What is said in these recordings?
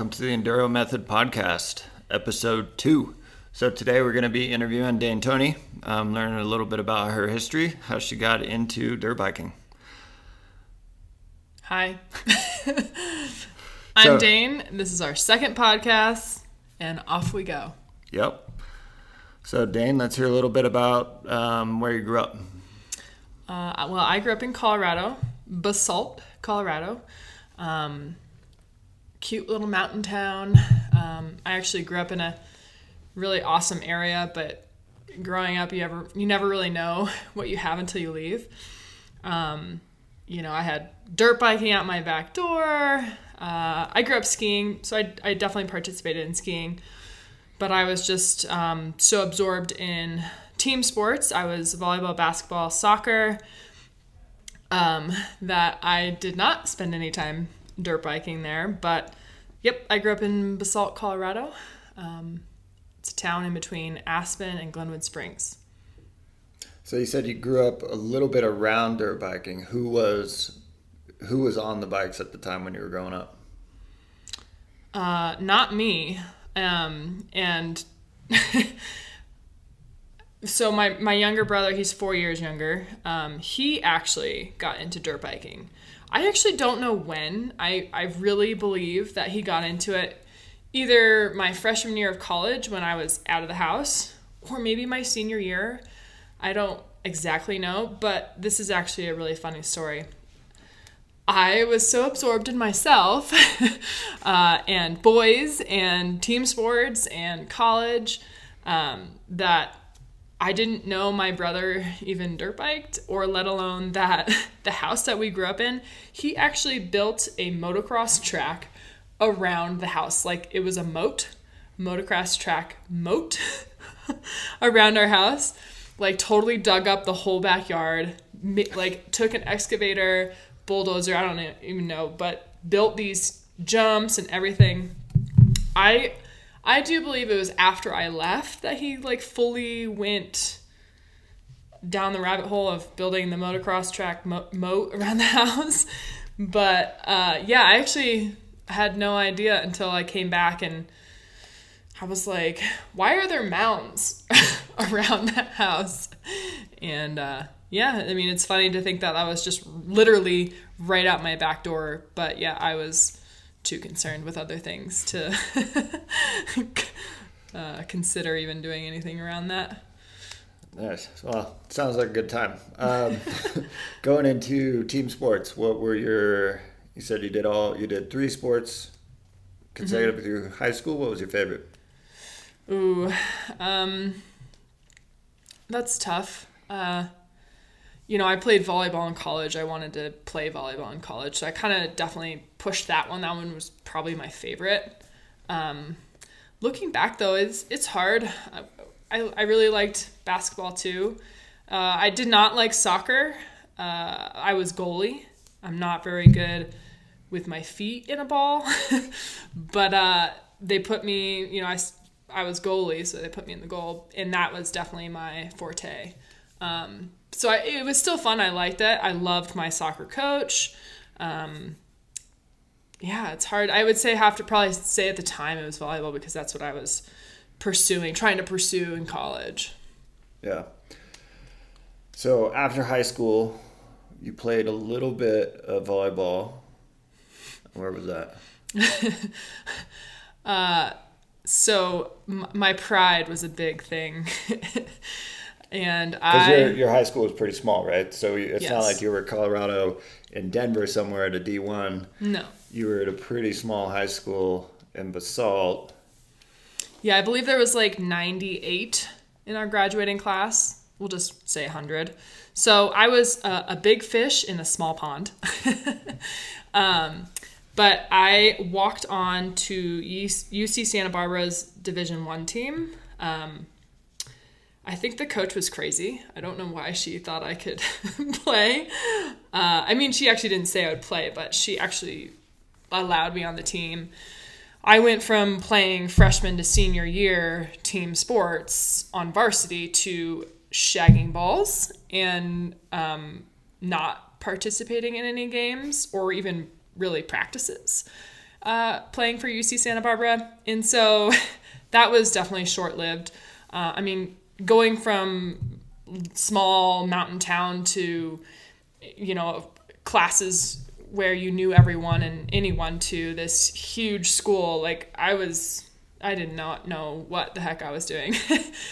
Welcome to the Enduro Method Podcast, episode two. So today we're going to be interviewing Dane Tony, um, learning a little bit about her history, how she got into dirt biking. Hi, I'm So- Dane. This is our second podcast, and off we go. Yep. So Dane, let's hear a little bit about um, where you grew up. Uh, well, I grew up in Colorado, Basalt, Colorado. Um, cute little mountain town. Um, I actually grew up in a really awesome area, but growing up, you ever you never really know what you have until you leave. Um, you know, I had dirt biking out my back door. Uh, I grew up skiing, so I, I definitely participated in skiing. But I was just um, so absorbed in team sports. I was volleyball, basketball, soccer, um, that I did not spend any time dirt biking there. But yep, I grew up in Basalt, Colorado. Um, it's a town in between Aspen and Glenwood Springs. So you said you grew up a little bit around dirt biking. Who was who was on the bikes at the time when you were growing up? Uh, not me. Um, and so my, my younger brother, he's four years younger. Um, he actually got into dirt biking. I actually don't know when. I, I really believe that he got into it either my freshman year of college when I was out of the house or maybe my senior year. I don't exactly know, but this is actually a really funny story. I was so absorbed in myself uh, and boys and team sports and college um, that I didn't know my brother even dirt biked, or let alone that the house that we grew up in, he actually built a motocross track around the house. Like it was a moat, motocross track moat around our house. Like totally dug up the whole backyard, like took an excavator, bulldozer, I don't even know, but built these jumps and everything. I I do believe it was after I left that he like fully went down the rabbit hole of building the motocross track mo- moat around the house. But uh, yeah, I actually had no idea until I came back and I was like, why are there mounds around that house? And uh, yeah, I mean, it's funny to think that that was just literally right out my back door. But yeah, I was too concerned with other things to uh, consider even doing anything around that. Nice. Well, sounds like a good time. Um, going into team sports, what were your? You said you did all. You did three sports consecutive through high school. What was your favorite? Ooh, um, that's tough. Uh, you know, I played volleyball in college. I wanted to play volleyball in college, so I kind of definitely pushed that one. That one was probably my favorite. Um, looking back though, it's it's hard. I, I, really liked basketball too. Uh, I did not like soccer. Uh, I was goalie. I'm not very good with my feet in a ball, but uh, they put me. You know, I, I was goalie, so they put me in the goal, and that was definitely my forte. Um, so I, it was still fun. I liked it. I loved my soccer coach. Um, yeah, it's hard. I would say have to probably say at the time it was volleyball because that's what I was pursuing, trying to pursue in college. Yeah. So after high school, you played a little bit of volleyball. Where was that? So m- my pride was a big thing, and Because I your, your high school was pretty small, right? So it's not like you were Colorado in Denver somewhere at a D one. no. You were at a pretty small high school in Basalt. Yeah, I believe there was like 98 in our graduating class. We'll just say 100. So I was a, a big fish in a small pond. um, but I walked on to UC Santa Barbara's Division One team. Um, I think the coach was crazy. I don't know why she thought I could play. Uh, I mean, she actually didn't say I would play, but she actually allowed me on the team. I went from playing freshman to senior year team sports on varsity to shagging balls and um, not participating in any games or even really practices. uh, playing for UC Santa Barbara. And so that was definitely short lived. Uh, I mean, going from small mountain town to, you know, classes where you knew everyone and anyone to this huge school, like I was. I did not know what the heck I was doing.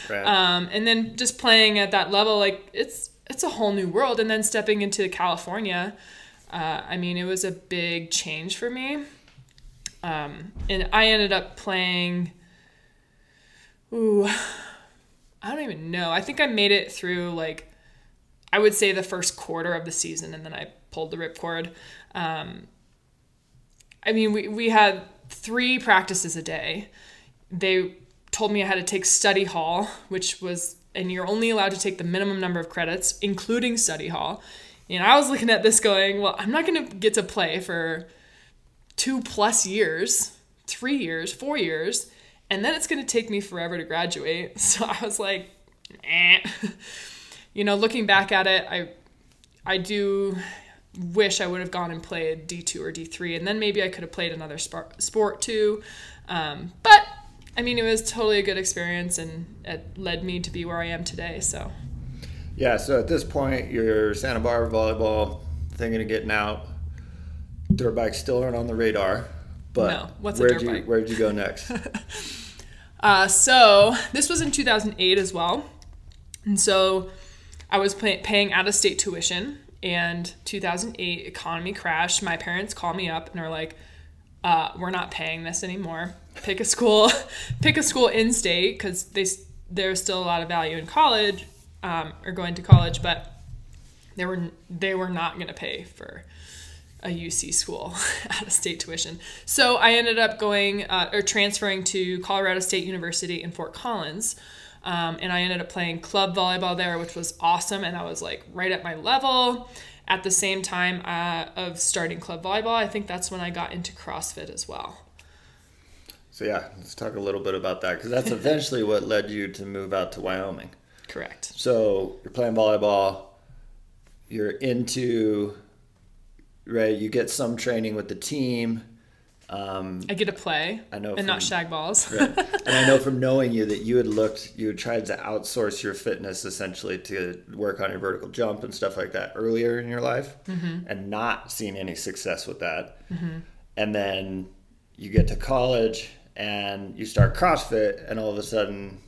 Right. um, and then just playing at that level, like it's it's a whole new world. And then stepping into California, uh, I mean, it was a big change for me. Um, and I ended up playing. Ooh, I don't even know. I think I made it through like, I would say the first quarter of the season, and then I pulled the ripcord. Um, I mean, we we had three practices a day. They told me I had to take study hall, which was, and you're only allowed to take the minimum number of credits, including study hall. And I was looking at this going, well, I'm not going to get to play for two plus years, three years, four years, and then it's going to take me forever to graduate. So I was like, eh. You know, looking back at it, I, I do wish I would have gone and played D2 or D3, and then maybe I could have played another sport, sport too. Um, but I mean, it was totally a good experience, and it led me to be where I am today. So Yeah, so at this point, your Santa Barbara volleyball thinking of getting out. Dirt bikes still aren't on the radar. But No, what's where'd you? Where'd you go next? Uh, so this was in 2008 as well, and so I was pay- paying out of state tuition. And 2008 economy crashed. My parents called me up and are like, uh, "We're not paying this anymore. Pick a school, pick a school in state because they there's still a lot of value in college um, or going to college, but they were they were not going to pay for a UC school out of state tuition. So I ended up going uh, or transferring to Colorado State University in Fort Collins. Um, and I ended up playing club volleyball there, which was awesome. And I was like right at my level. At the same time uh, of starting club volleyball, I think that's when I got into CrossFit as well. so yeah, let's talk a little bit about that because that's eventually what led you to move out to Wyoming. Correct. So you're playing volleyball. You're into right. You get some training with the team. Um, I get to play I know and not shag balls. Right. and I know from knowing you that you had looked, you had tried to outsource your fitness essentially to work on your vertical jump and stuff like that earlier in your life and not seen any success with that. And then you get to college and you start CrossFit, and all of a sudden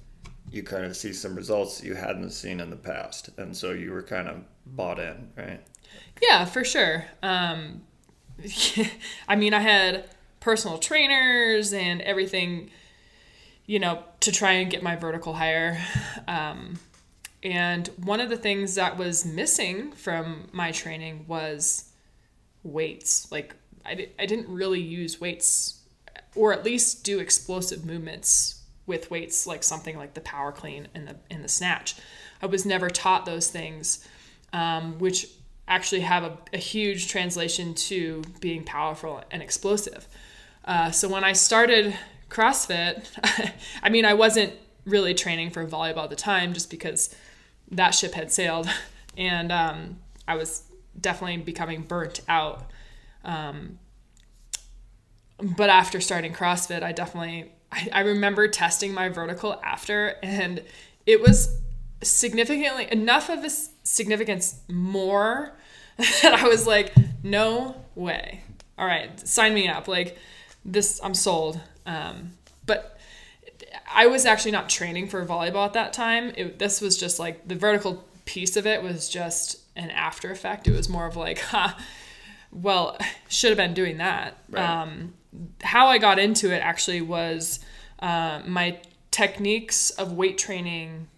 you kind of see some results you hadn't seen in the past. And so you were kind of bought in, right? Yeah, for sure. Um, I mean, I had personal trainers and everything, you know, to try and get my vertical higher. Um, and one of the things that was missing from my training was weights. Like, I, di- I didn't really use weights or at least do explosive movements with weights like something like the power clean and the and the snatch. I was never taught those things, um, which actually have a, a huge translation to being powerful and explosive. Uh, so when I started CrossFit, I mean I wasn't really training for volleyball at the time just because that ship had sailed, and um, I was definitely becoming burnt out but after starting CrossFit, I definitely I, I remember testing my vertical after, and it was significantly enough of a significance more that I was like, no way. All right, sign me up. Like this, I'm sold. Um, but I was actually not training for volleyball at that time. It, this was just like the vertical piece of it was just an after effect. It was more of like, ha, well, should have been doing that. Right. Um, how I got into it actually was uh, my techniques of weight training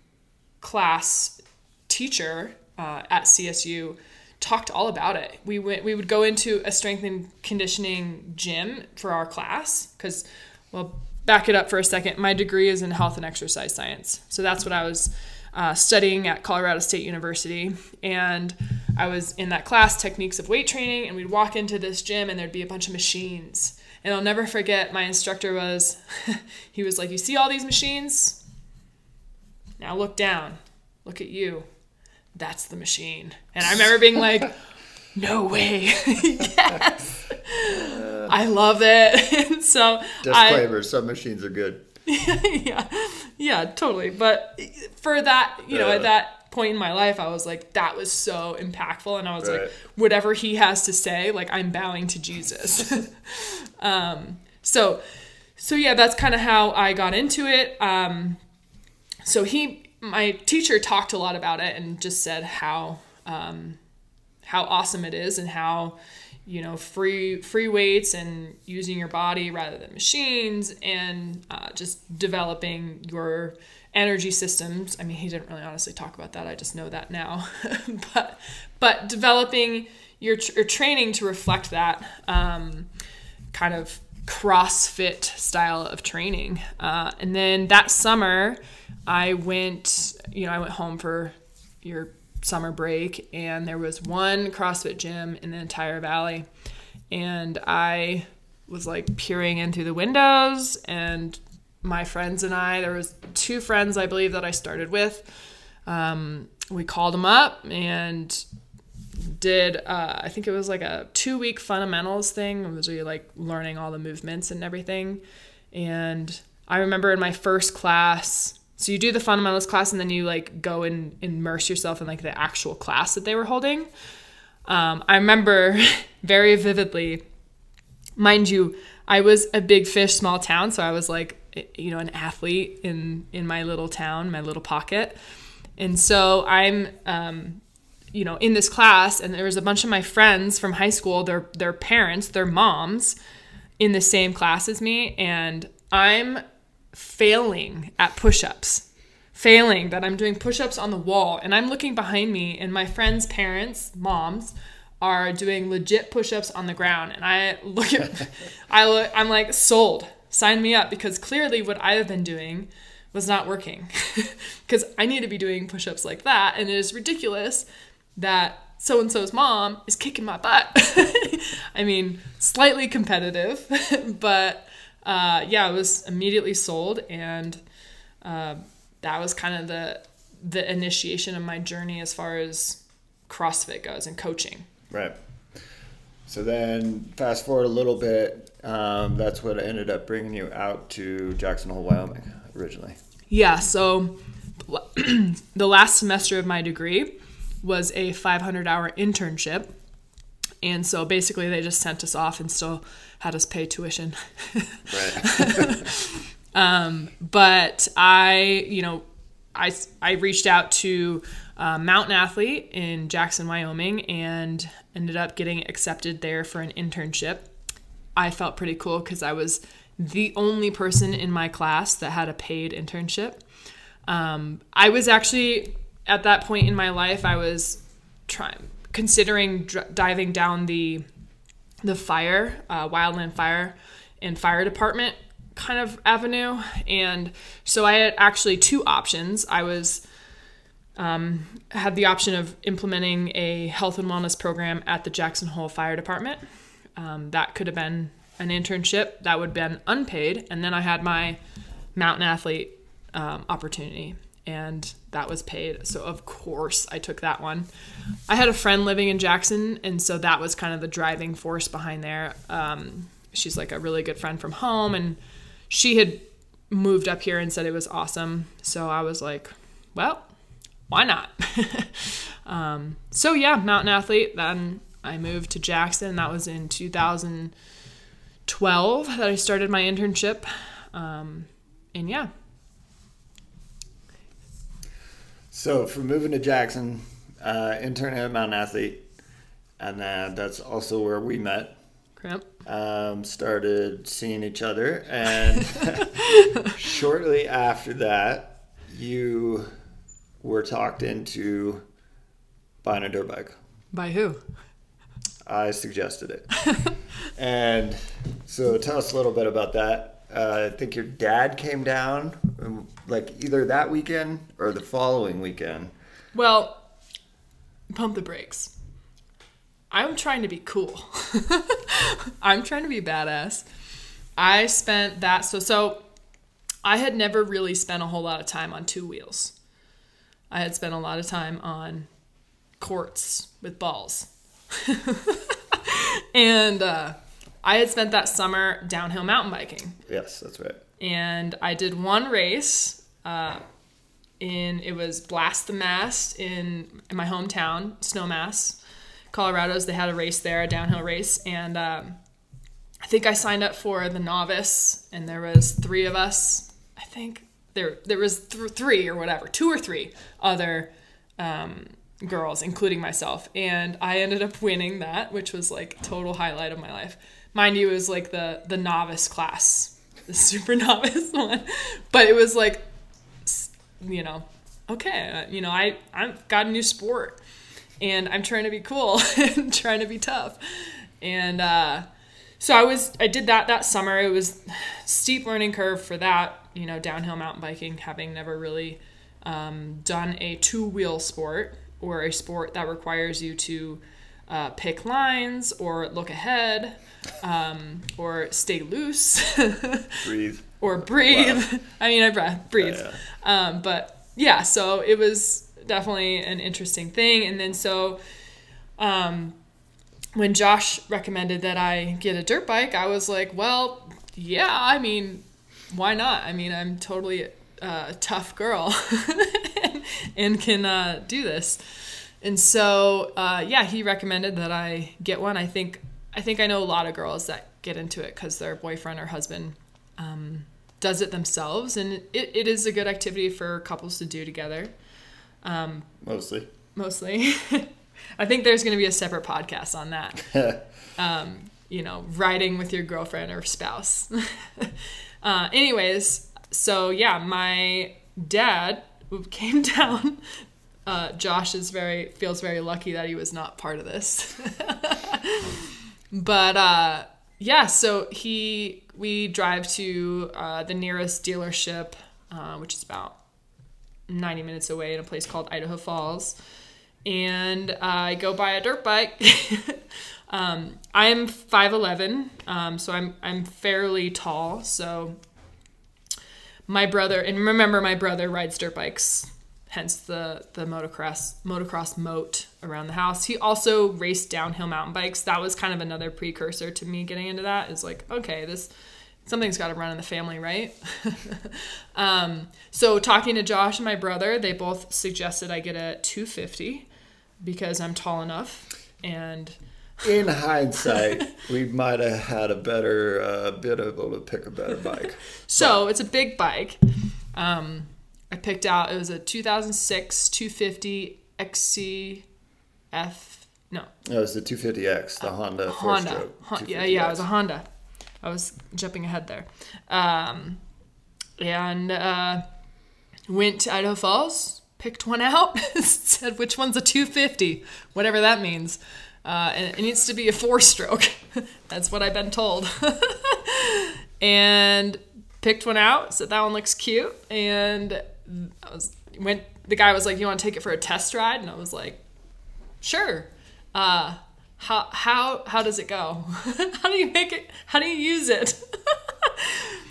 class teacher uh, at CSU talked all about it. We went we would go into a strength and conditioning gym for our class cuz well back it up for a second. My degree is in health and exercise science. So that's what I was uh, studying at Colorado State University and I was in that class techniques of weight training and we'd walk into this gym and there'd be a bunch of machines. And I'll never forget my instructor was he was like, "You see all these machines? Now look down. Look at you. That's the machine. And I remember being like, no way. yes. I love it. so Disclaimer: I, some machines are good. yeah, yeah, totally. But for that, you know, at that point in my life, I was like, that was so impactful, and I was right. like, whatever he has to say, like I'm bowing to Jesus. um, so, so yeah, that's kind of how I got into it. Um, so he, my teacher, talked a lot about it and just said how um, how awesome it is and how you know free free weights and using your body rather than machines and uh, just developing your energy systems. I mean he didn't really honestly talk about that. I just know that now. But but developing your, your training to reflect that um, kind of crossfit style of training. Uh, and then that summer i went you know i went home for your summer break and there was one CrossFit gym in the entire valley and I was like peering in through the windows and my friends and I there was two friends I believe that I started with. Um, we called them up and did uh, I think it was like a two week fundamentals thing it was really like learning all the movements and everything. And I remember in my first class so you do the fundamentals class and then you like go and immerse yourself in like the actual class that they were holding. Um, I remember very vividly, mind you, I was a big fish, small town, so I was like, you know, an athlete in in my little town, my little pocket, and so I'm, um, you know, in this class, and there was a bunch of my friends from high school, their their parents, their moms, in the same class as me, and I'm failing at push ups. Failing that I'm doing push ups on the wall and I'm looking behind me and my friends' parents, moms, are doing legit push ups on the ground. And I look at, I look, I'm like, sold, sign me up because clearly what I've been doing was not working because I need to be doing push ups like that. And it is ridiculous that so and so's mom is kicking my butt. I mean, slightly competitive, but uh, yeah, it was immediately sold, and uh, that was kind of the the initiation of my journey as far as CrossFit goes and coaching. Right. So then, fast forward a little bit. Um, that's what ended up bringing you out to Jackson Hole, Wyoming, originally. Yeah. So the last semester of my degree was a 500 hour internship. And so basically, they just sent us off and still had us pay tuition. right. um, but I, you know, I, I reached out to uh, Mountain Athlete in Jackson, Wyoming, and ended up getting accepted there for an internship. I felt pretty cool because I was the only person in my class that had a paid internship. Um, I was actually at that point in my life, I was trying considering dr- diving down the the fire, uh, wildland fire, and fire department kind of avenue. And so I had actually two options. I was um, had the option of implementing a health and wellness program at the Jackson Hole Fire Department. Um, that could have been an internship that would have been unpaid, and then I had my mountain athlete um, opportunity and that was paid. So of course I took that one. I had a friend living in Jackson, and so that was kind of the driving force behind there. Um, she's like a really good friend from home, and she had moved up here and said it was awesome. So I was like, well, why not? um, so yeah, mountain athlete. Then I moved to Jackson. That was in 2012 that I started my internship. Um, and yeah, So from moving to Jackson, uh, intern at Mountain Athlete, and then that's also where we met. Yep. Um, started seeing each other, and shortly after that, you were talked into buying a dirt bike. By who? I suggested it. and so tell us a little bit about that uh, I think your dad came down, um, like either that weekend or the following weekend. Well, pump the brakes. I'm trying to be cool. I'm trying to be badass. I spent that so so I had never really spent a whole lot of time on two wheels. I had spent a lot of time on courts with balls. and uh, I had spent that summer downhill mountain biking, Yes, that's right. and I did one race. Uh, in it was Blast the Mast in, in my hometown, Snowmass, Colorado's. They had a race there, a downhill race, and um, I think I signed up for the novice, and there was three of us. I think there there was th- three or whatever, two or three other um, girls, including myself, and I ended up winning that, which was like total highlight of my life. Mind you, it was like the the novice class, the super novice one, but it was like, you know, okay, uh, you know, I I've got a new sport, and I'm trying to be cool and trying to be tough, and uh, so I was I did that that summer. It was steep learning curve for that, you know, downhill mountain biking, having never really um, done a two wheel sport or a sport that requires you to uh, pick lines or look ahead um, or stay loose Breathe. or breathe. I mean, I breath, breathe. Yeah, Um, but yeah, so it was definitely an interesting thing. And then so um, when Josh recommended that I get a dirt bike, I was like, well, yeah, I mean, why not? I mean, I'm totally uh, a tough girl and can uh, do this. And so, uh, yeah, he recommended that I get one. I think I think I know a lot of girls that get into it because their boyfriend or husband um, does it themselves, and it, it is a good activity for couples to do together. Mostly. Mostly, I think there's going to be a separate podcast on that. um, you know, riding with your girlfriend or spouse. uh, anyways, so yeah, my dad came down. Uh, Josh is very feels very lucky that he was not part of this. but uh, yeah, so he we drive to uh, the nearest dealership, uh, which is about 90 minutes away in a place called Idaho Falls. And I go buy a dirt bike. um, I'm 5'11, um, so I'm, I'm fairly tall. So my brother, and remember, my brother rides dirt bikes, hence the, the motocross, motocross moat around the house. He also raced downhill mountain bikes. That was kind of another precursor to me getting into that. Is like, okay, this something's got to run in the family, right? um, so talking to Josh and my brother, they both suggested I get a 250 because I'm tall enough and In hindsight, we might have had a better, uh, been able to pick a better bike. so it's a big bike. Um, I picked out it was a 2006 250 XCF. No, it was the 250X, the Honda four Honda. stroke. Hon- yeah, yeah, it was a Honda. I was jumping ahead there. Um, and uh, went to Idaho Falls, picked one out, said which one's a 250, whatever that means. Uh, and it needs to be a four stroke. That's what I've been told. and picked one out, said that one looks cute. And I was went. The guy was like, "You want to take it for a test ride?" And I was like, "Sure." Uh, how how how does it go? how do you make it? How do you use it?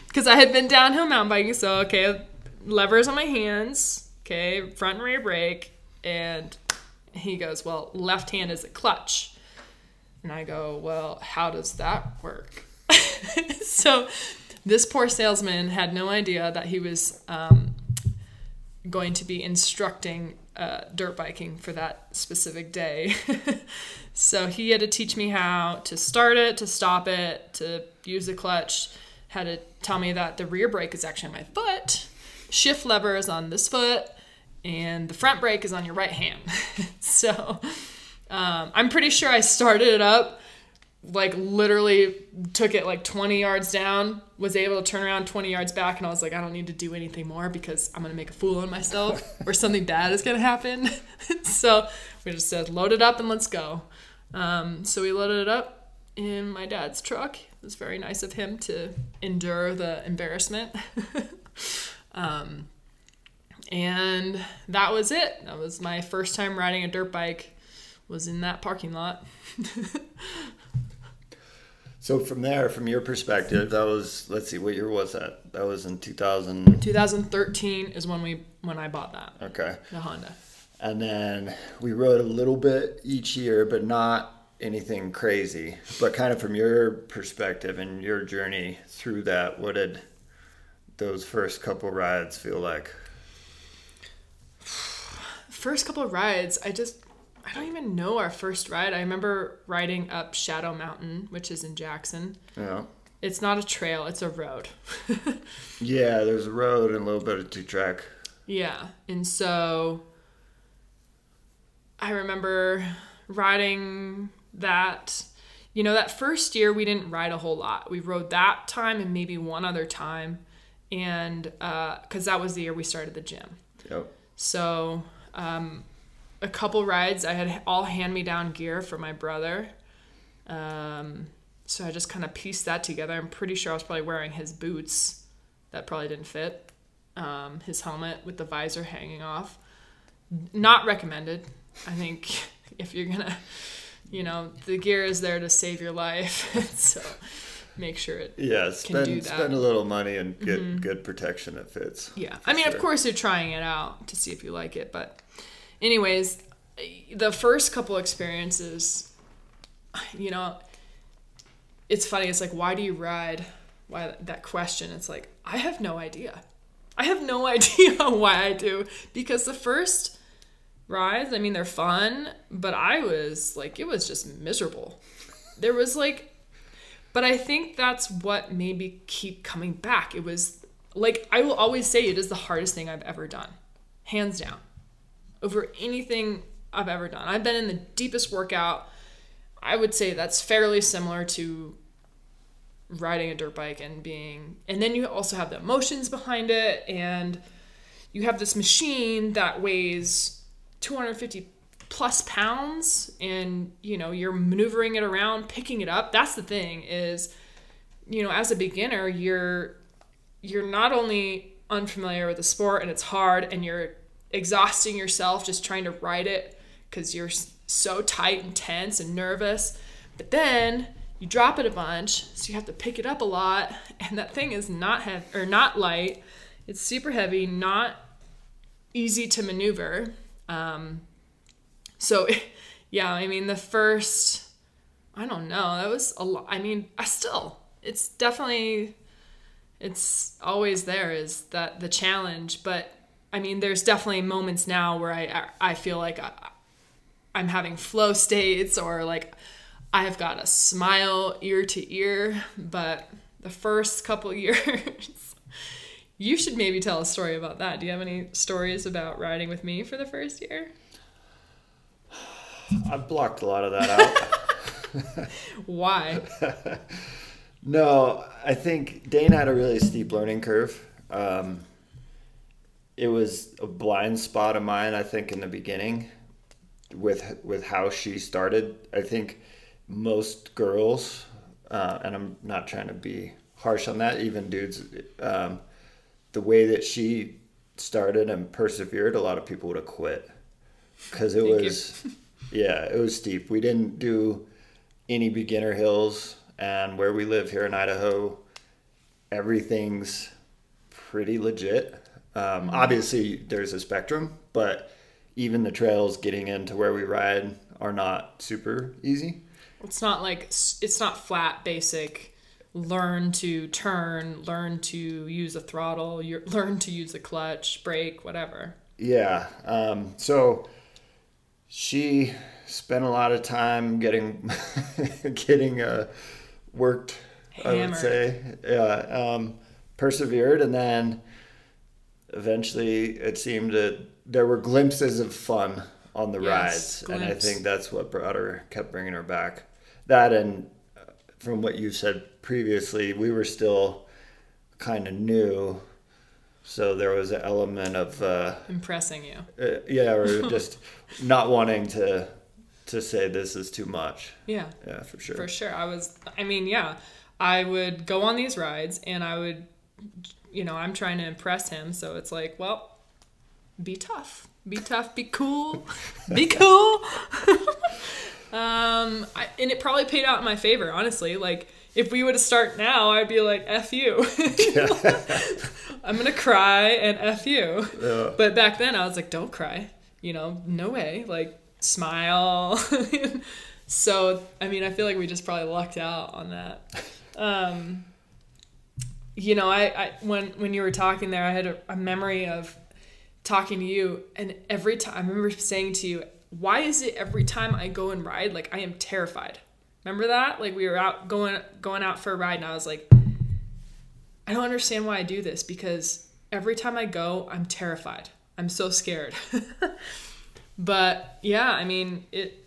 Because I had been downhill mountain biking, so okay, levers on my hands, okay, front and rear brake, and he goes, "Well, left hand is a clutch," and I go, "Well, how does that work?" so this poor salesman had no idea that he was um, going to be instructing uh, dirt biking for that specific day. so he had to teach me how to start it, to stop it, to use the clutch, had to tell me that the rear brake is actually on my foot, shift lever is on this foot, and the front brake is on your right hand. so um, I'm pretty sure I started it up like literally took it like 20 yards down was able to turn around 20 yards back and i was like i don't need to do anything more because i'm gonna make a fool of myself or something bad is gonna happen. So we just said load it up and let's go. Um, so we loaded it up in my dad's truck. It was very nice of him to endure the embarrassment. Um, and that was it. That was my first time riding a dirt bike was in that parking lot So from there, from your perspective, that was let's see, what year was that? That was in 2000. 2013 is when we when I bought that Okay, the Honda. and then we rode a little bit each year, but not anything crazy, but kind of from your perspective and your journey through that, what did those first couple rides feel like? First couple rides, I just I don't even know our first ride. I remember riding up Shadow Mountain, which is in Jackson. Yeah. It's not a trail, it's a road. yeah, there's a road and a little bit of two track. Yeah. And so I remember riding that. You know, that first year we didn't ride a whole lot. We rode that time and maybe one other time. And because uh, that was the year we started the gym. Yep. So um, a couple rides, I had all hand me down gear for my brother. Um, so I just kind of pieced that together. I'm pretty sure I was probably wearing his boots that probably didn't fit, um, his helmet with the visor hanging off. Not recommended. I think if you're gonna, you know, the gear is there to save your life. so make sure it yeah spend spend a little money and get mm-hmm. good protection that fits yeah i mean sure. of course you're trying it out to see if you like it but anyways the first couple experiences you know it's funny it's like why do you ride why that question it's like i have no idea i have no idea why i do because the first rides i mean they're fun but i was like it was just miserable there was like but I think that's what made me keep coming back. It was like I will always say it is the hardest thing I've ever done. Hands down. Over anything I've ever done. I've been in the deepest workout. I would say that's fairly similar to riding a dirt bike and being and then you also have the emotions behind it and you have this machine that weighs 250 plus pounds and you know you're maneuvering it around picking it up that's the thing is you know as a beginner you're you're not only unfamiliar with the sport and it's hard and you're exhausting yourself just trying to ride it because you're so tight and tense and nervous but then you drop it a bunch so you have to pick it up a lot and that thing is not heavy or not light it's super heavy not easy to maneuver um, so, yeah, I mean, the first, I don't know, that was a lot. I mean, I still, it's definitely, it's always there is that the challenge. But I mean, there's definitely moments now where I, I feel like I, I'm having flow states or like I have got a smile ear to ear. But the first couple years, you should maybe tell a story about that. Do you have any stories about riding with me for the first year? I blocked a lot of that out. Why? no, I think Dane had a really steep learning curve. Um, it was a blind spot of mine, I think, in the beginning with with how she started. I think most girls, uh, and I'm not trying to be harsh on that, even dudes, um, the way that she started and persevered, a lot of people would have quit because it Thank was yeah, it was steep. We didn't do any beginner hills, and where we live here in Idaho, everything's pretty legit. Um. Obviously, there's a spectrum, but even the trails getting into where we ride are not super easy. It's not like it's not flat, basic. Learn to turn, learn to use a throttle, learn to use a clutch, brake, whatever. Yeah. Um, so she spent a lot of time getting getting uh, worked. Hammered. I would say, yeah. Um, persevered, and then eventually it seemed that there were glimpses of fun on the yes, rides, glimpse. and I think that's what brought her, kept bringing her back. That and uh, from what you said previously, we were still kind of new so there was an element of uh, impressing you. Uh, yeah, or just not wanting to to say this is too much. Yeah. Yeah, for sure. For sure. I was I mean, yeah. I would go on these rides and I would you know, I'm trying to impress him, so it's like, well, be tough. Be tough, be cool. be cool. um I, and it probably paid out in my favor, honestly. Like if we would have start now, I'd be like, F you. I'm gonna cry and F you. Yeah. But back then I was like, don't cry. You know, no way. Like smile. So, I mean, I feel like we just probably lucked out on that. Um, you know, I, I when when you were talking there, I had a, a memory of talking to you, and every time I remember saying to you, "Why is it every time I go and ride, like I am terrified?" Remember that? Like we were out going going out for a ride, and I was like, "I don't understand why I do this because every time I go, I'm terrified. I'm so scared." but yeah, I mean it.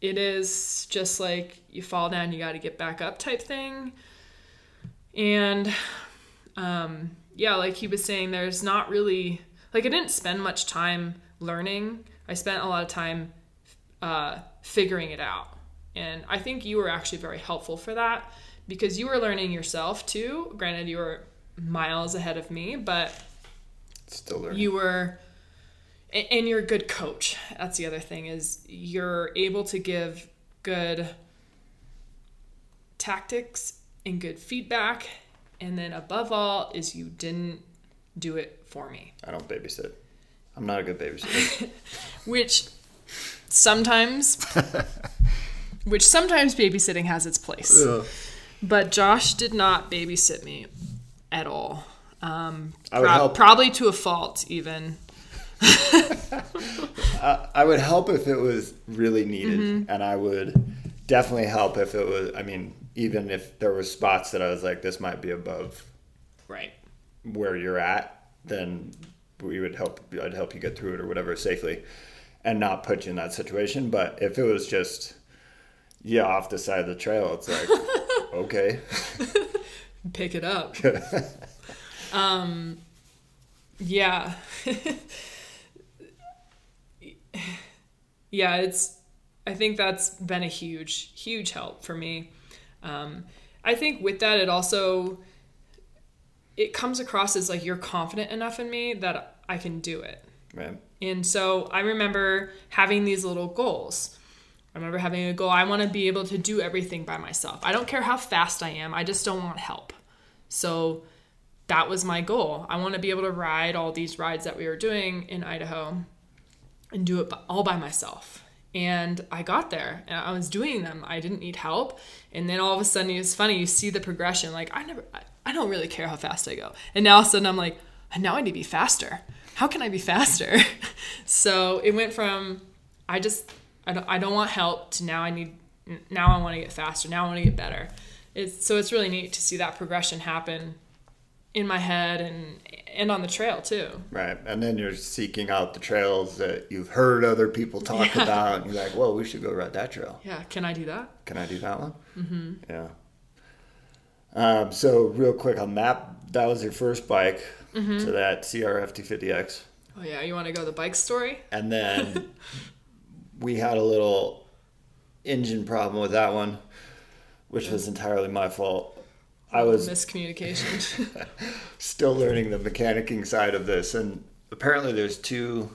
It is just like you fall down, you got to get back up type thing. And um, yeah, like he was saying, there's not really like I didn't spend much time learning. I spent a lot of time uh, figuring it out, and I think you were actually very helpful for that because you were learning yourself too. Granted, you were miles ahead of me, but Still learning. you were and you're a good coach that's the other thing is you're able to give good tactics and good feedback and then above all is you didn't do it for me I don't babysit. I'm not a good babysitter. which sometimes which sometimes babysitting has its place but josh did not babysit me at all um, I would prob- help. probably to a fault even I would help if it was really needed, Mm-hmm. and I would definitely help if it was. I mean, even if there were spots that I was like, this might be above right where you're at, then we would help. I'd help you get through it or whatever safely, and not put you in that situation. But if it was just yeah off the side of the trail, it's like okay, pick it up. um, yeah. yeah, it's, I think that's been a huge, huge help for me. Um, I think with that, it also, it comes across as like you're confident enough in me that I can do it. man. And so I remember having these little goals. I remember having a goal. I want to be able to do everything by myself. I don't care how fast I am. I just don't want help. So that was my goal. I want to be able to ride all these rides that we were doing in Idaho and do it all by myself. And I got there and I was doing them. I didn't need help. And then all of a sudden, it's funny, you see the progression. Like, I never, I, don't really care how fast I go. And now all of a sudden, I'm like, now I need to be faster. How can I be faster? so it went from, I just, I don't, I don't want help to now I need, now I want to get faster. Now I want to get better. It's, so it's really neat to see that progression happen in my head and and on the trail too. Right. And then you're seeking out the trails that you've heard other people talk Yeah. about. And you're like, well, we should go ride that trail. Yeah, can I do that? Can I do that one? Mm-hmm. Yeah. Um, so, real quick on that, that was your first bike to that CRF 250X. Oh yeah, you want to go the bike story? And then we had a little engine problem with that one, which was entirely my fault. I was Miscommunication. still learning the mechanicking side of this and apparently there's two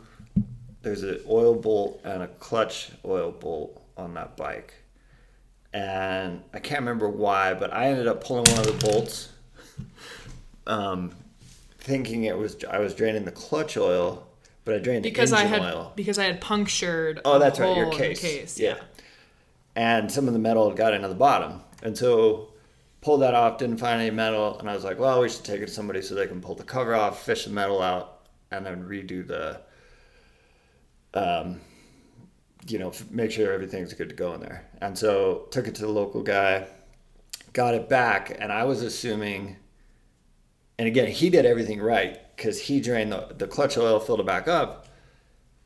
there's an oil bolt and a clutch oil bolt on that bike and i can't remember why but i ended up pulling one of the bolts um, thinking it was i was draining the clutch oil but i drained because the I engine had oil because I had punctured. Oh, that's right, your hole in the case. case. Yeah. and some of the metal had got into the bottom. And so pulled that off, didn't find any metal, and I was like, well, we should take it to somebody so they can pull the cover off, fish the metal out, and then redo the, um, you know, make sure everything's good to go in there. And so took it to the local guy, got it back, and I was assuming, and again, he did everything right because he drained the, the clutch oil, filled it back up,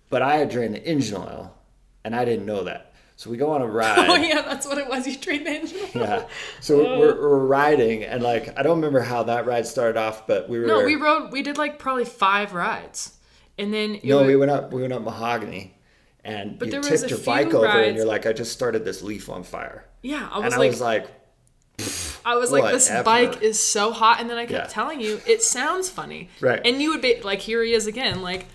but I had drained the engine oil, and I didn't know that. So we go on a ride. Oh yeah, that's what it was. You trained the engine. Yeah. So we're, oh. we're riding, and like I don't remember how that ride started off, but we were. No, we rode. We did like probably five rides, and then No, we went up. We went up Mahogany, and But you tipped your bike few over, and you're like, "I just started this leaf on fire," Yeah, I and was I like, was like, I was like, this whatever. bike is so hot, and then I kept Yeah. telling you it sounds funny, Right. And you would be like, here he is again, like,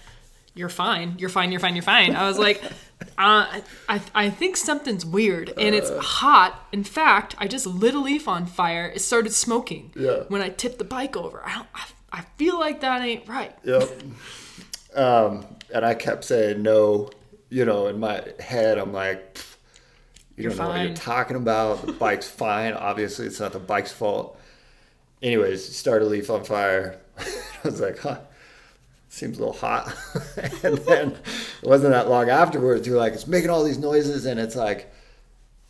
you're fine, you're fine, you're fine, you're fine. I was like, uh, I I think something's weird, and Uh. it's hot. In fact, I just lit a leaf on fire. It started smoking. Yeah. When I tipped the bike over, I don't. I, I feel like that ain't right. "Yep." um, and I kept saying no. You know, in my head, I'm like, You You're don't know what you're talking about. The bike's fine. Obviously, it's not the bike's fault. Anyways, started leaf on fire. I was like, huh, seems a little hot. and then it wasn't that long afterwards. you're like, it's making all these noises and it's like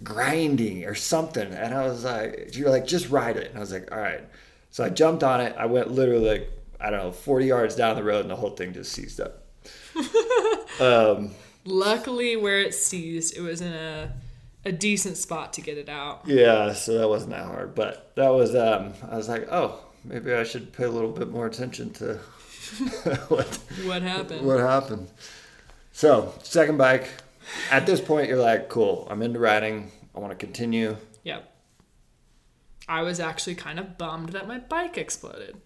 grinding or something. And I was like, you're like, just ride it. And I was like, all right. So I jumped on it. I went literally like, I don't know, 40 yards down the road and the whole thing just seized up. um, Luckily, where it seized, it was in a a decent spot to get it out. Yeah, so that wasn't that hard, but that was um I was like, "Oh, maybe I should pay a little bit more attention to what What happened? what happened." So, second bike. At this point, you're like, "Cool, I'm into riding. I want to continue." Yep. I was actually kind of bummed that my bike exploded.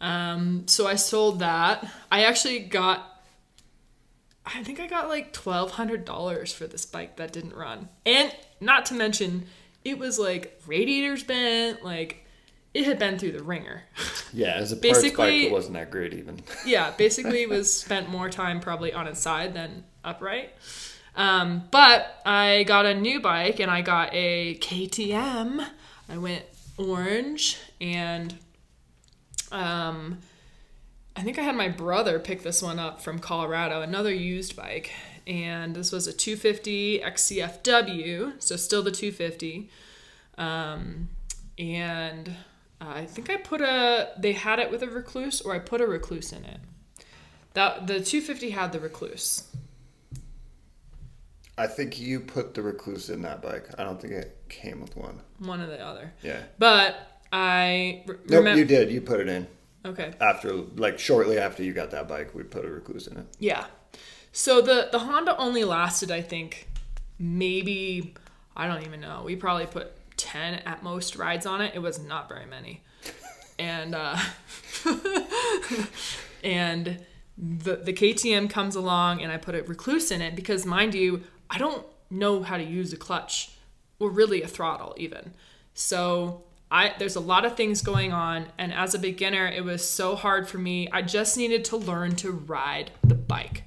Um, so I sold that. I actually got, I think I got like $1,200 for this bike that didn't run. And not to mention, it was like radiators bent, like it had been through the ringer. Yeah, as a parts bike, it wasn't that great even. yeah, basically was spent more time probably on its side than upright. Um, but I got a new bike and I got a KTM. I went orange and um, I think I had my brother pick this one up from Colorado, another used bike. And this was a 250 XCFW, so still the 250. Um, and Uh, I think I put a, they had it with a Rekluse or I put a Rekluse in it. That The 250 had the Rekluse. I think you put the Rekluse in that bike. I don't think it came with one. one or the other. Yeah. But I re- Nope, remem- you did. You put it in Okay. after, like, shortly after you got that bike. We put a Rekluse in it. Yeah. So the the Honda only lasted, I think, maybe I don't even know. We probably put ten at most rides on it. It was not very many, and uh, and the the KTM comes along, and I put a Rekluse in it because, mind you, I don't know how to use a clutch or really a throttle even. So I there's a lot of things going on and as a beginner it was so hard for me. I just needed to learn to ride the bike.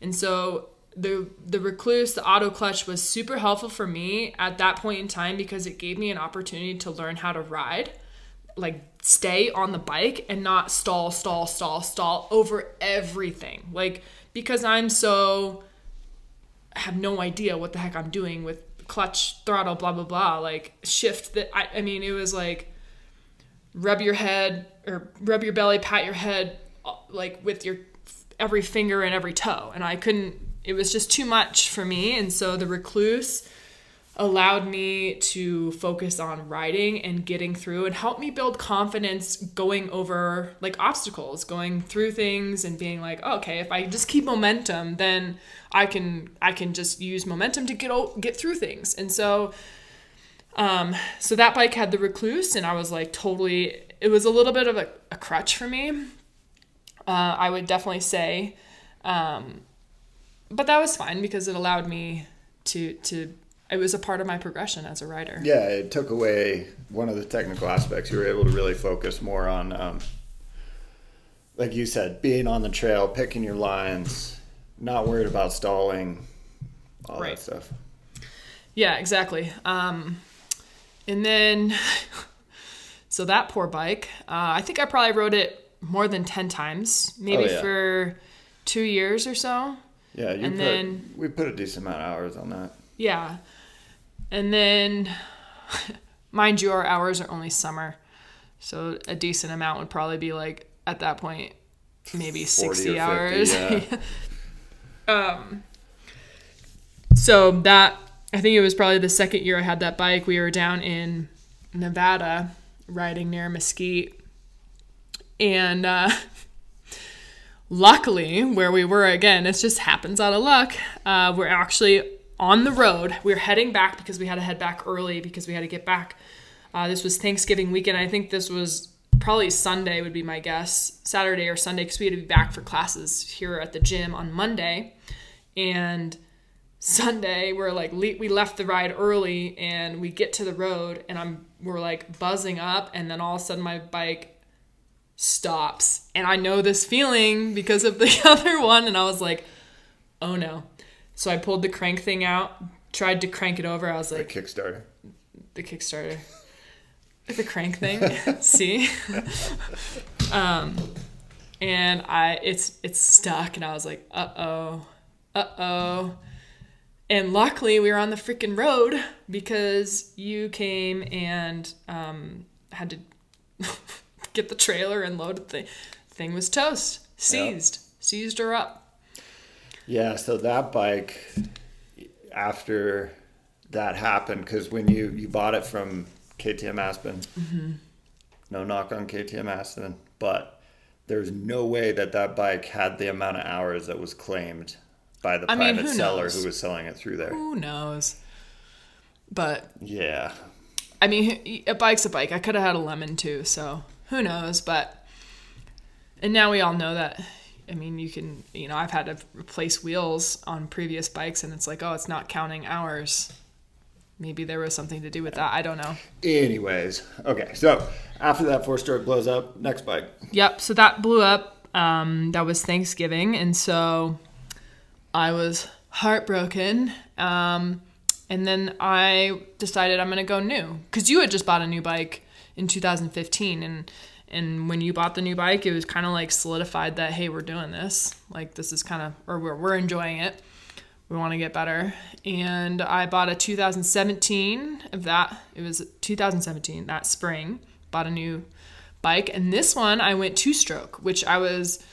And so the the Rekluse, the auto clutch was super helpful for me at that point in time because it gave me an opportunity to learn how to ride, like stay on the bike and not stall, stall, stall, stall over everything. Like because I'm so I have no idea what the heck I'm doing with clutch, throttle, blah blah blah. Like shift that I, I mean it was like rub your head or rub your belly, pat your head uh, like with your every finger and every toe. And I couldn't it was just too much for me. And so the Rekluse allowed me to focus on riding and getting through and help me build confidence going over like obstacles going through things and being like oh, okay if i just keep momentum then i can i can just use momentum to get get through things and so um so that bike had the Rekluse and i was like totally it was a little bit of a, a crutch for me uh, i would definitely say um but that was fine because it allowed me to to it was a part of my progression as a writer. Yeah, it took away one of the technical aspects. You were able to really focus more on, um, like you said, being on the trail, picking your lines, not worried about stalling, all Right. that stuff. Yeah, exactly. Um, and then, so that poor bike, uh, I think I probably rode it more than 10 times, maybe Oh, yeah. for two years or so. Yeah, you And put then- we put a decent amount of hours on that. Yeah. And then, mind you, our hours are only summer. So a decent amount would probably be like, at that point, maybe 60 50, hours. yeah. um, so that, I think it was probably the second year I had that bike. We were down in Nevada riding near Mesquite. And uh, luckily, where we were again, it just happens out of luck. Uh, we're actually on the road. We are heading back because we had to head back early because we had to get back. Uh, this was Thanksgiving weekend. I think this was probably Sunday would be my guess, Saturday or Sunday, because we had to be back for classes here at the gym on Monday. And Sunday, we're like le- we left the ride early, and we get to the road, and I'm we're like buzzing up, and then all of a sudden my bike stops, and I know this feeling because of the other one, and I was like, oh no. So I pulled the crank thing out, tried to crank it over. I was like, Kickstarter. the Kickstarter, the crank thing. See, um, and I it's it's stuck, and I was like, uh oh, uh oh. And luckily, we were on the freaking road because you came and um, had to get the trailer and load the thing. Was toast, seized, seized her up. Yeah, so that bike, after that happened, because when you, you bought it from KTM Aspen, mm-hmm. no knock on KTM Aspen, but there's no way that that bike had the amount of hours that was claimed by the I mean, private who seller knows? who was selling it through there. Who knows? But Yeah. I mean, a bike's a bike. I could have had a lemon too, so who knows? But and now we all know that. I mean, you can, you know, I've had to replace wheels on previous bikes, and it's like, oh, it's not counting hours. Maybe there was something to do with that. I don't know. Anyways, okay, so after that four stroke blows up, next bike. Yep. So that blew up. Um, that was Thanksgiving, and so I was heartbroken. Um, and then I decided I'm gonna go new because you had just bought a new bike in 2015, and and when you bought the new bike, it was kind of like solidified that hey, we're doing this. Like this is kind of or we're we're enjoying it. We want to get better. And I bought a 2017 of that. It was 2017 that spring. Bought a new bike, and this one I went two stroke, which I was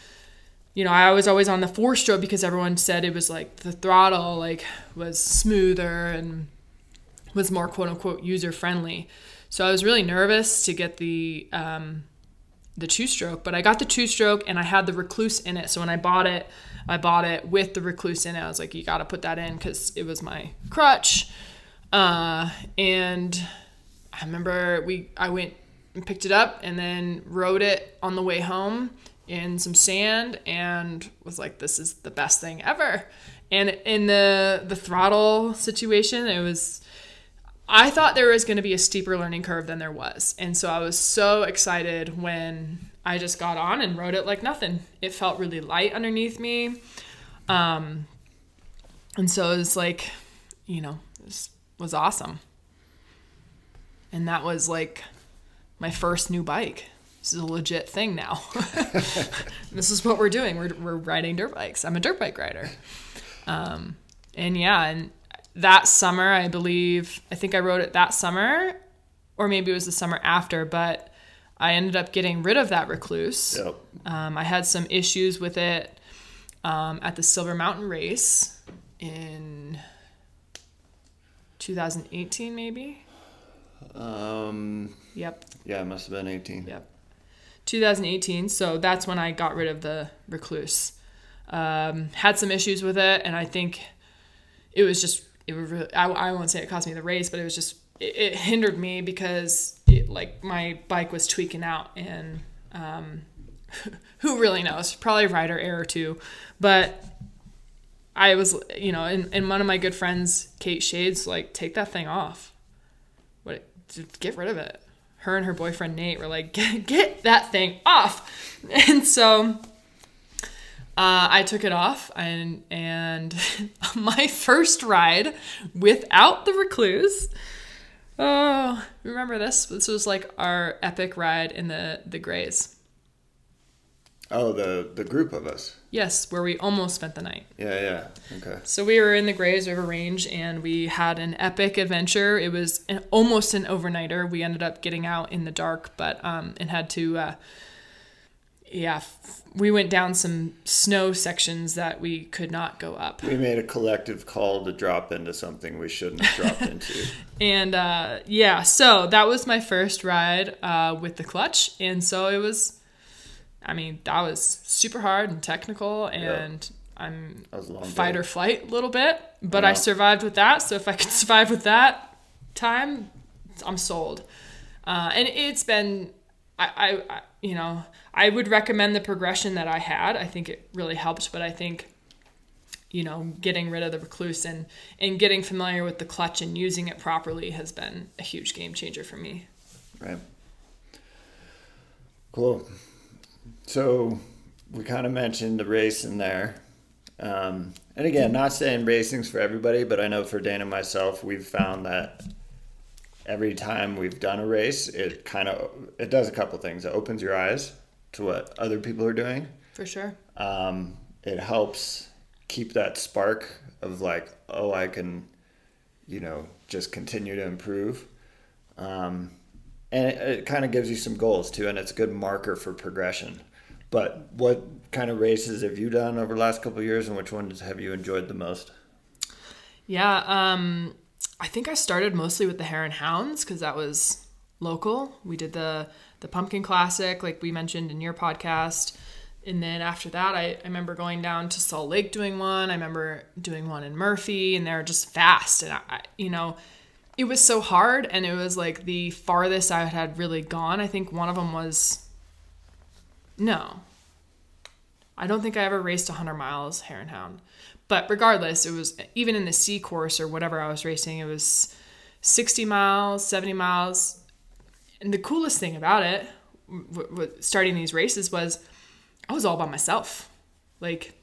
you know, I was always on the four stroke because everyone said it was like the throttle like was smoother and was more quote unquote user friendly. So I was really nervous to get the um, the two stroke, but I got the two stroke and I had the Rekluse in it. So when I bought it, I bought it with the Rekluse in it. I was like, you got to put that in because it was my crutch. Uh, and I remember we I went and picked it up and then rode it on the way home in some sand and was like this is the best thing ever and in the the throttle situation it was i thought there was going to be a steeper learning curve than there was and so i was so excited when i just got on and rode it like nothing it felt really light underneath me um and so it was like you know was, was awesome and that was like my first new bike this is a legit thing now. this is what we're doing. We're, we're riding dirt bikes. I'm a dirt bike rider. Um, and yeah, and that summer, I believe, I think I wrote it that summer, or maybe it was the summer after, but I ended up getting rid of that Rekluse. Yep. Um, I had some issues with it um, at the Silver Mountain race in 2018, maybe. Um, Yep. yeah, it must have been 18. Yep. 2018. So that's when I got rid of the Rekluse. Um, had some issues with it, and I think it was just it really, I, I won't say it cost me the race, but it was just it, it hindered me because it, like my bike was tweaking out, and um, who really knows? Probably rider error too, but. I was, you know, and, and one of my good friends, Kate Shades, like, take that thing off. What? Get rid of it her and her boyfriend Nate were like, get, get that thing off. And so uh, I took it off, and and my first ride without the Rekluse. Oh, remember this? This was like our epic ride in the the Grays. Oh, the the group of us. Yes, where we almost spent the night. Yeah, yeah. Okay. So we were in the Grays River Range and we had an epic adventure. It was an, almost an overnighter. We ended up getting out in the dark, but um, and had to, uh, yeah, f- we went down some snow sections that we could not go up. We made a collective call to drop into something we shouldn't have dropped into. And uh, yeah, so that was my first ride uh, with the clutch, and so it was. I mean, that was super hard and technical, and I'm a long fight day. or flight a little bit, but I survived with that. So if I could survive with that time, I'm sold. Uh, and it's been, I, I, you know, I would recommend the progression that I had. I think it really helped, but I think, you know, getting rid of the Rekluse and and getting familiar with the clutch and using it properly has been a huge game changer for me. Right. Cool. So we kind of mentioned the race in there. Um, and again, not saying racing's for everybody, but I know for Dan and myself, we've found that every time we've done a race, it kind of it does a couple things. It opens your eyes to what other people are doing. For sure. Um, it helps keep that spark of like, oh, I can, you know, just continue to improve. Um, and it, it kind of gives you some goals too, and it's a good marker for progression. But what kind of races have you done over the last couple of years, and which ones have you enjoyed the most? Yeah, um, I think I started mostly with the Hare and Hounds because that was local. We did the the Pumpkin Classic, like we mentioned in your podcast. And then after that, I, I remember going down to Salt Lake doing one. I remember doing one in Murphy, and they're just fast. And I, you know, it was so hard, and it was like the farthest I had really gone. I think one of them was no, I don't think I ever raced 100 miles hare and hound. But regardless, it was even in the C course or whatever I was racing, it was 60 miles, 70 miles. And the coolest thing about it, w- w- starting these races, was I was all by myself. Like,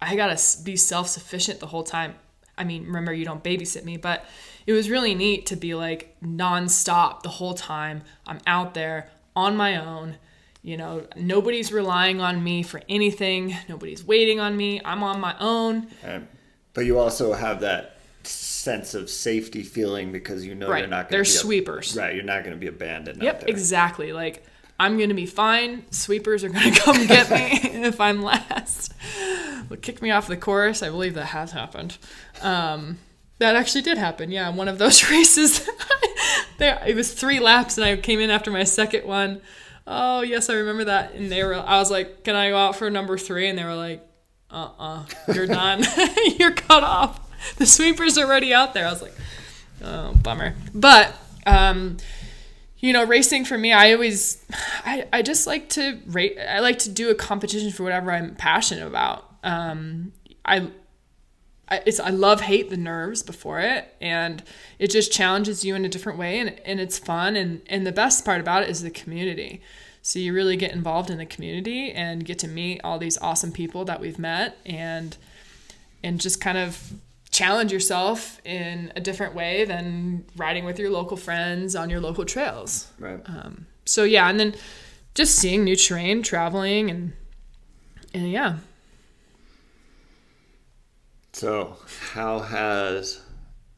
I got to be self sufficient the whole time. I mean, remember, you don't babysit me, but it was really neat to be like nonstop the whole time. I'm out there on my own you know, nobody's relying on me for anything. Nobody's waiting on me. I'm on my own. Um, but you also have that sense of safety feeling because you know right. you're not going to They're sweepers. right, you're not going to be abandoned. out Yep, exactly. Like I'm going to be fine. Sweepers are going to come get me if I'm last. Will kick me off the course. I believe that has happened. Um, that actually did happen. Yeah, one of those races. there, it was three laps, and I came in after my second one oh yes, I remember that. And they were, I was like, can I go out for number three? And they were like, uh uh-uh, uh, you are done. You're cut off. The sweeper's are already out there. I was like, oh, bummer. But, um, you know, racing for me, I always, I, I just like to rate, I like to do a competition for whatever I'm passionate about. Um, I, I, it's I love hate the nerves before it and it just challenges you in a different way and, and it's fun and and the best part about it is the community. So you really get involved in the community and get to meet all these awesome people that we've met and and just kind of challenge yourself in a different way than riding with your local friends on your local trails. Right. Um, so yeah and then just seeing new terrain traveling and and yeah So, how has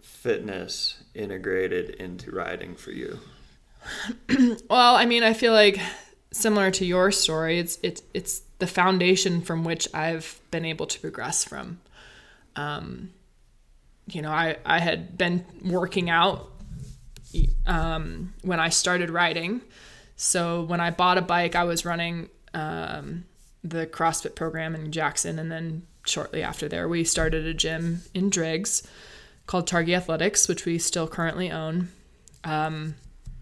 fitness integrated into riding for you? well, I mean, I feel like similar to your story, it's it's it's the foundation from which I've been able to progress from. Um, you know, I I had been working out um, when I started riding. So when I bought a bike, I was running um, the CrossFit program in Jackson, and then shortly after there, we started a gym in Driggs called Targi Athletics, which we still currently own. Um,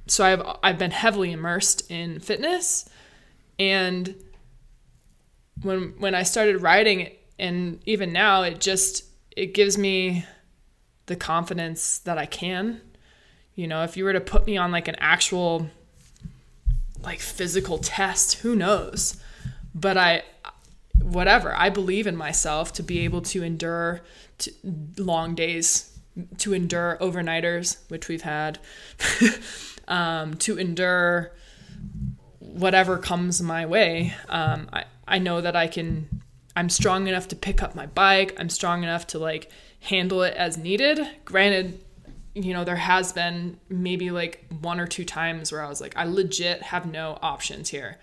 so I've I've been heavily immersed in fitness, and when when I started riding, and even now, it just it gives me the confidence that I can. You know, if you were to put me on like an actual like physical test, who knows? But I whatever. I believe in myself to be able to endure to long days, to endure overnighters, which we've had, um, to endure whatever comes my way. Um, I, I know that I can, I'm strong enough to pick up my bike. I'm strong enough to like handle it as needed. Granted, you know, there has been maybe like one or two times where I was like, I legit have no options here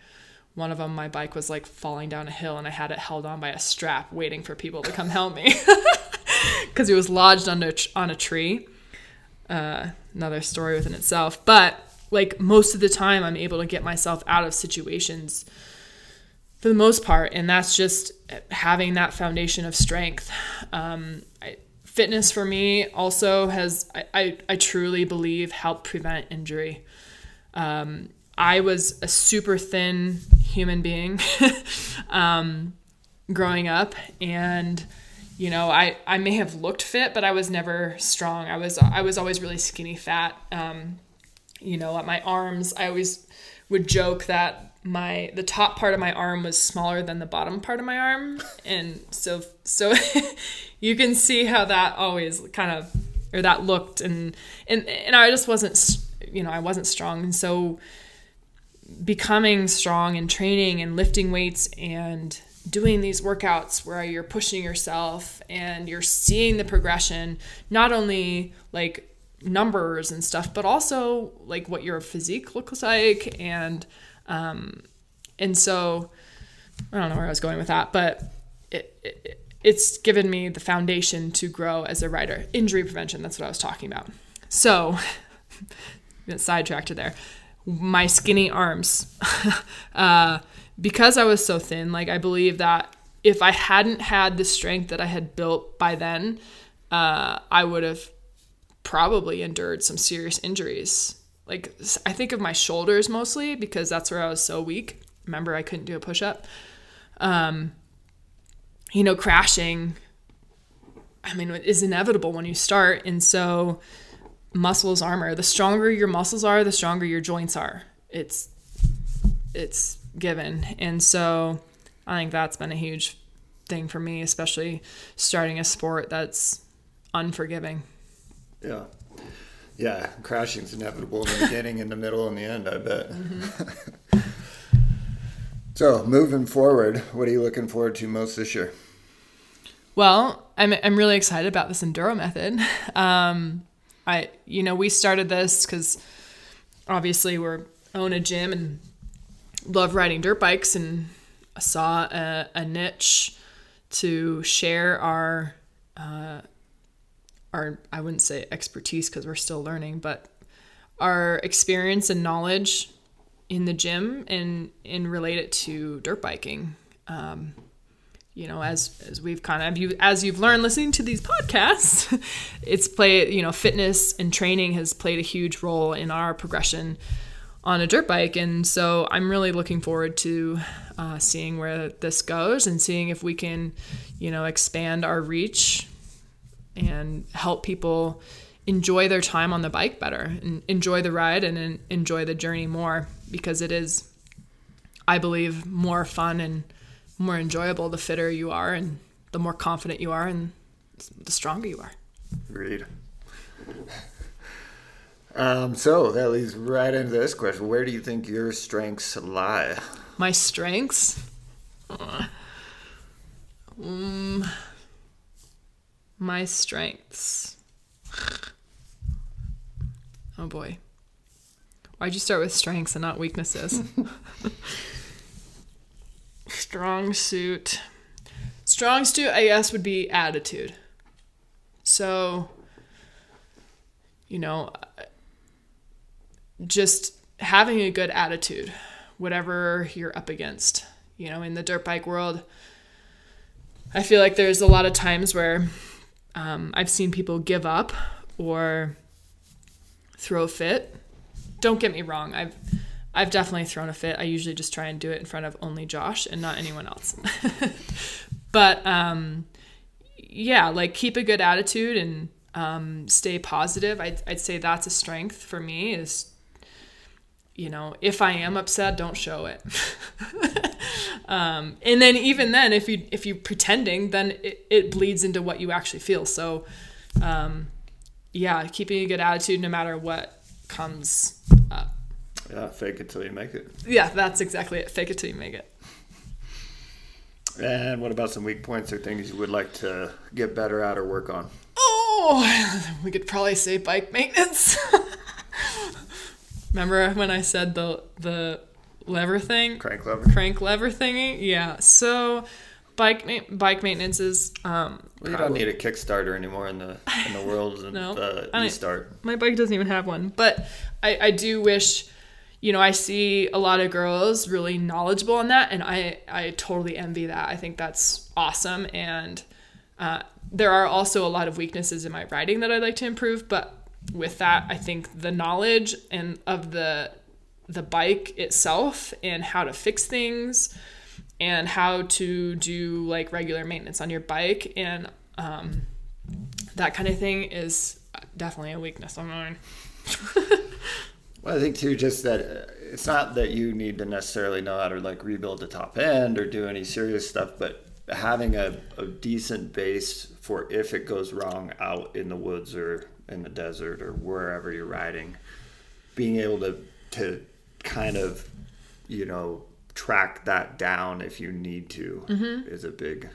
one of them my bike was like falling down a hill and i had it held on by a strap waiting for people to come help me. Because it was lodged under on a tree. Uh, another story within itself. But like most of the time i'm able to get myself out of situations for the most part and that's just having that foundation of strength. Um, I, fitness for me also has I, I, I truly believe helped prevent injury. Um, I was a super thin human being um, growing up, and you know, I I may have looked fit, but I was never strong. I was I was always really skinny fat. Um, you know, at my arms, I always would joke that my the top part of my arm was smaller than the bottom part of my arm and so so you can see how that always kind of or that looked and and and I just wasn't you know I wasn't strong and so becoming strong and training and lifting weights and doing these workouts where you're pushing yourself and you're seeing the progression not only like numbers and stuff but also like what your physique looks like and um and so i don't know where i was going with that but it, it it's given me the foundation to grow as a writer injury prevention that's what i was talking about. So sidetracked there my skinny arms uh because I was so thin, like I believe that if I hadn't had the strength that I had built by then, uh, I would have probably endured some serious injuries. Like I think of my shoulders mostly because that's where I was so weak. Remember, I couldn't do a push up. Um, you know, crashing. I mean, is inevitable when you start, and so muscles armor. The stronger your muscles are, the stronger your joints are. It's it's given. And so I think that's been a huge thing for me, especially starting a sport that's unforgiving. Yeah. Yeah, crashing is inevitable in the beginning, in the middle, and the end, I bet. Mm-hmm. so, moving forward, what are you looking forward to most this year? Well, I'm, I'm really excited about this enduro method. Um, I, you know, we started this because obviously we're own a gym and love riding dirt bikes and saw a, a niche to share our uh, our I wouldn't say expertise because we're still learning, but our experience and knowledge in the gym and and relate it to dirt biking. Um, you know, as as we've kind of you as you've learned listening to these podcasts, it's play you know fitness and training has played a huge role in our progression on a dirt bike. And so I'm really looking forward to uh, seeing where this goes and seeing if we can, you know, expand our reach and help people enjoy their time on the bike better and enjoy the ride and enjoy the journey more because it is, I believe, more fun and more enjoyable the fitter you are and the more confident you are and the stronger you are. Agreed. Um, so that leads right into this question. Where do you think your strengths lie? My strengths? Um, my strengths. Oh boy. Why'd you start with strengths and not weaknesses? Strong suit. Strong suit, I guess, would be attitude. So, you know, just having a good attitude, whatever you're up against. You know, in the dirt bike world, I feel like there's a lot of times where um, I've seen people give up or throw a fit. Don't get me wrong, I've I've definitely thrown a fit. I usually just try and do it in front of only Josh and not anyone else. but um, yeah, like keep a good attitude and um, stay positive. I'd, I'd say that's a strength for me is you know, if I am upset, don't show it. um, and then even then, if you if you're pretending, then it, it bleeds into what you actually feel. So, um, yeah, keeping a good attitude no matter what comes up. Yeah, fake it till you make it. Yeah, that's exactly it. Fake it till you make it. And what about some weak points or things you would like to get better at or work on? Oh, we could probably say bike maintenance. Remember when I said the the lever thing? Crank lever. Crank lever thingy. Yeah. So bike ma- bike maintenance is. Um, you don't need a Kickstarter anymore in the in the world no, uh, start. My bike doesn't even have one, but I I do wish. You know, I see a lot of girls really knowledgeable on that, and I I totally envy that. I think that's awesome, and uh, there are also a lot of weaknesses in my writing that I'd like to improve, but with that, I think the knowledge and of the the bike itself and how to fix things and how to do like regular maintenance on your bike and um, that kind of thing is definitely a weakness of mine. well, I think too, just that uh, it's not that you need to necessarily know how to like rebuild the top end or do any serious stuff, but having a, a decent base for if it goes wrong out in the woods or in the desert or wherever you're riding, being able to to kind of you know track that down if you need to is a big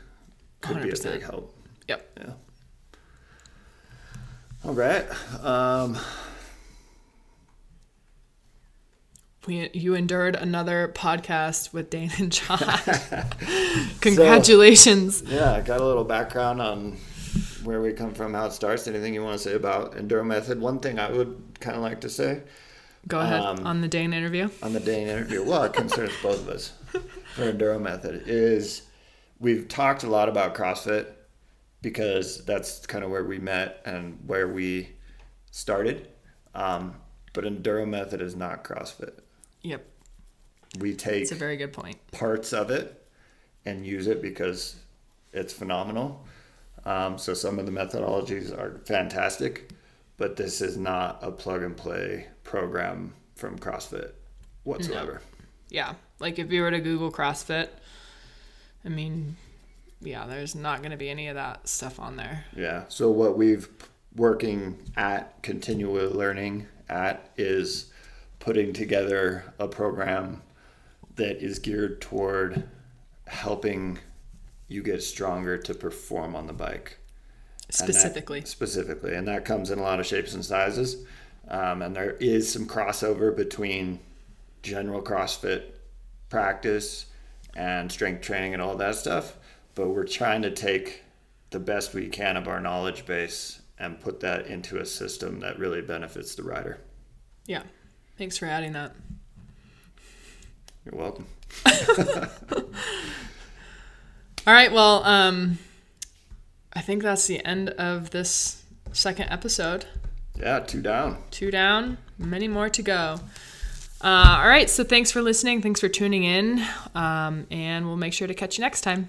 could be a big help. Yep. Yeah. All right. Um, We, you endured another podcast with Dane and John. Congratulations. yeah, I got a little background on where we come from, how it starts. Anything you want to say about Enduro Method? One thing I would kind of like to say Go ahead Um, on the Dane interview. on the Dane interview, well, it concerns both of us for Enduro Method, is we've talked a lot about CrossFit because that's kind of where we met and where we started. Um, but Enduro Method is not CrossFit. Yep. We take It's a very good point. parts of it and use it because it's phenomenal. Um, so some of the methodologies are fantastic, but this is not a plug and play program from CrossFit whatsoever. Yeah. Like if you were to Google CrossFit, I mean, yeah, there's not going to be any of that stuff on there. Yeah. So what we've working at continual learning at is putting together a program that is geared toward helping you get stronger to perform on the bike. And that- Specifically. specifically, and that comes in a lot of shapes and sizes. Um, and there is some crossover between general CrossFit practice and strength training and all that stuff. But we're trying to take the best we can of our knowledge base and put that into a system that really benefits the rider. Yeah. Thanks for adding that. You're welcome. All right. Well, um, I think that's the end of this second episode. Yeah, two down. Two down, many more to go. Uh, all right. So thanks for listening. Thanks for tuning in. Um, and we'll make sure to catch you next time.